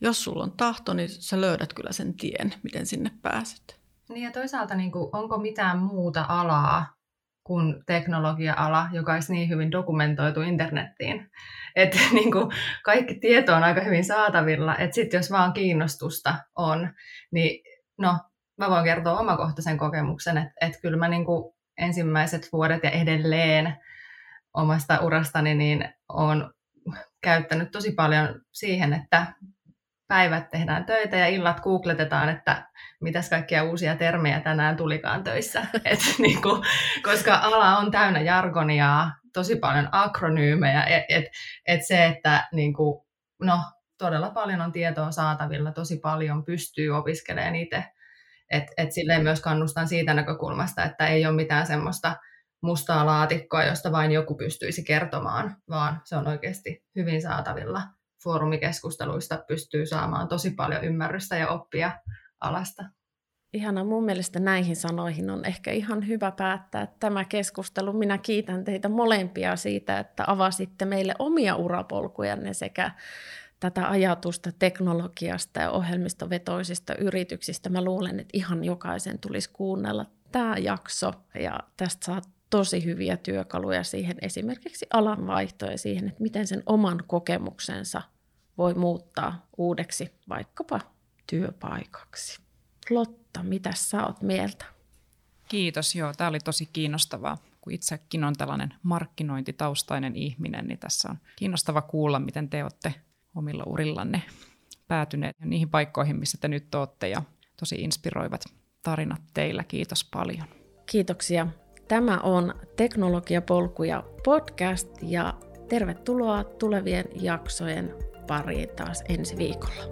jos sulla on tahto, niin sä löydät kyllä sen tien, miten sinne pääset. Niin ja toisaalta niin kuin, onko mitään muuta alaa kuin teknologia-ala, joka olisi niin hyvin dokumentoitu internettiin. Että niin kuin, kaikki tieto on aika hyvin saatavilla, että sitten jos vaan kiinnostusta on, niin no, mä voin kertoa omakohtaisen kokemuksen, että, että kyllä mä niin kuin ensimmäiset vuodet ja edelleen omasta urastani niin olen käyttänyt tosi paljon siihen, että päivät tehdään töitä ja illat googletetaan, että mitäs kaikkia uusia termejä tänään tulikaan töissä. Et, niin kuin, koska ala on täynnä jargonia, tosi paljon akronyymejä, että et, et se, että niin kuin, no, todella paljon on tietoa saatavilla, tosi paljon pystyy opiskelemaan itse. Et, et silleen myös kannustan siitä näkökulmasta, että ei ole mitään semmoista mustaa laatikkoa, josta vain joku pystyisi kertomaan, vaan se on oikeasti hyvin saatavilla foorumikeskusteluista pystyy saamaan tosi paljon ymmärrystä ja oppia alasta. Ihana, mun mielestä näihin sanoihin on ehkä ihan hyvä päättää tämä keskustelu. Minä kiitän teitä molempia siitä, että avasitte meille omia urapolkujanne sekä tätä ajatusta teknologiasta ja ohjelmistovetoisista yrityksistä. Mä luulen, että ihan jokaisen tulisi kuunnella tämä jakso ja tästä saa tosi hyviä työkaluja siihen esimerkiksi alanvaihtoja siihen, että miten sen oman kokemuksensa voi muuttaa uudeksi vaikkapa työpaikaksi. Lotta, mitä sä oot mieltä? Kiitos, joo, tämä oli tosi kiinnostavaa. Kun itsekin on tällainen markkinointitaustainen ihminen, niin tässä on kiinnostava kuulla, miten te olette omilla urillanne päätyneet niihin paikkoihin, missä te nyt olette ja tosi inspiroivat tarinat teillä. Kiitos paljon. Kiitoksia. Tämä on Teknologiapolkuja podcast ja tervetuloa tulevien jaksojen pariin taas ensi viikolla.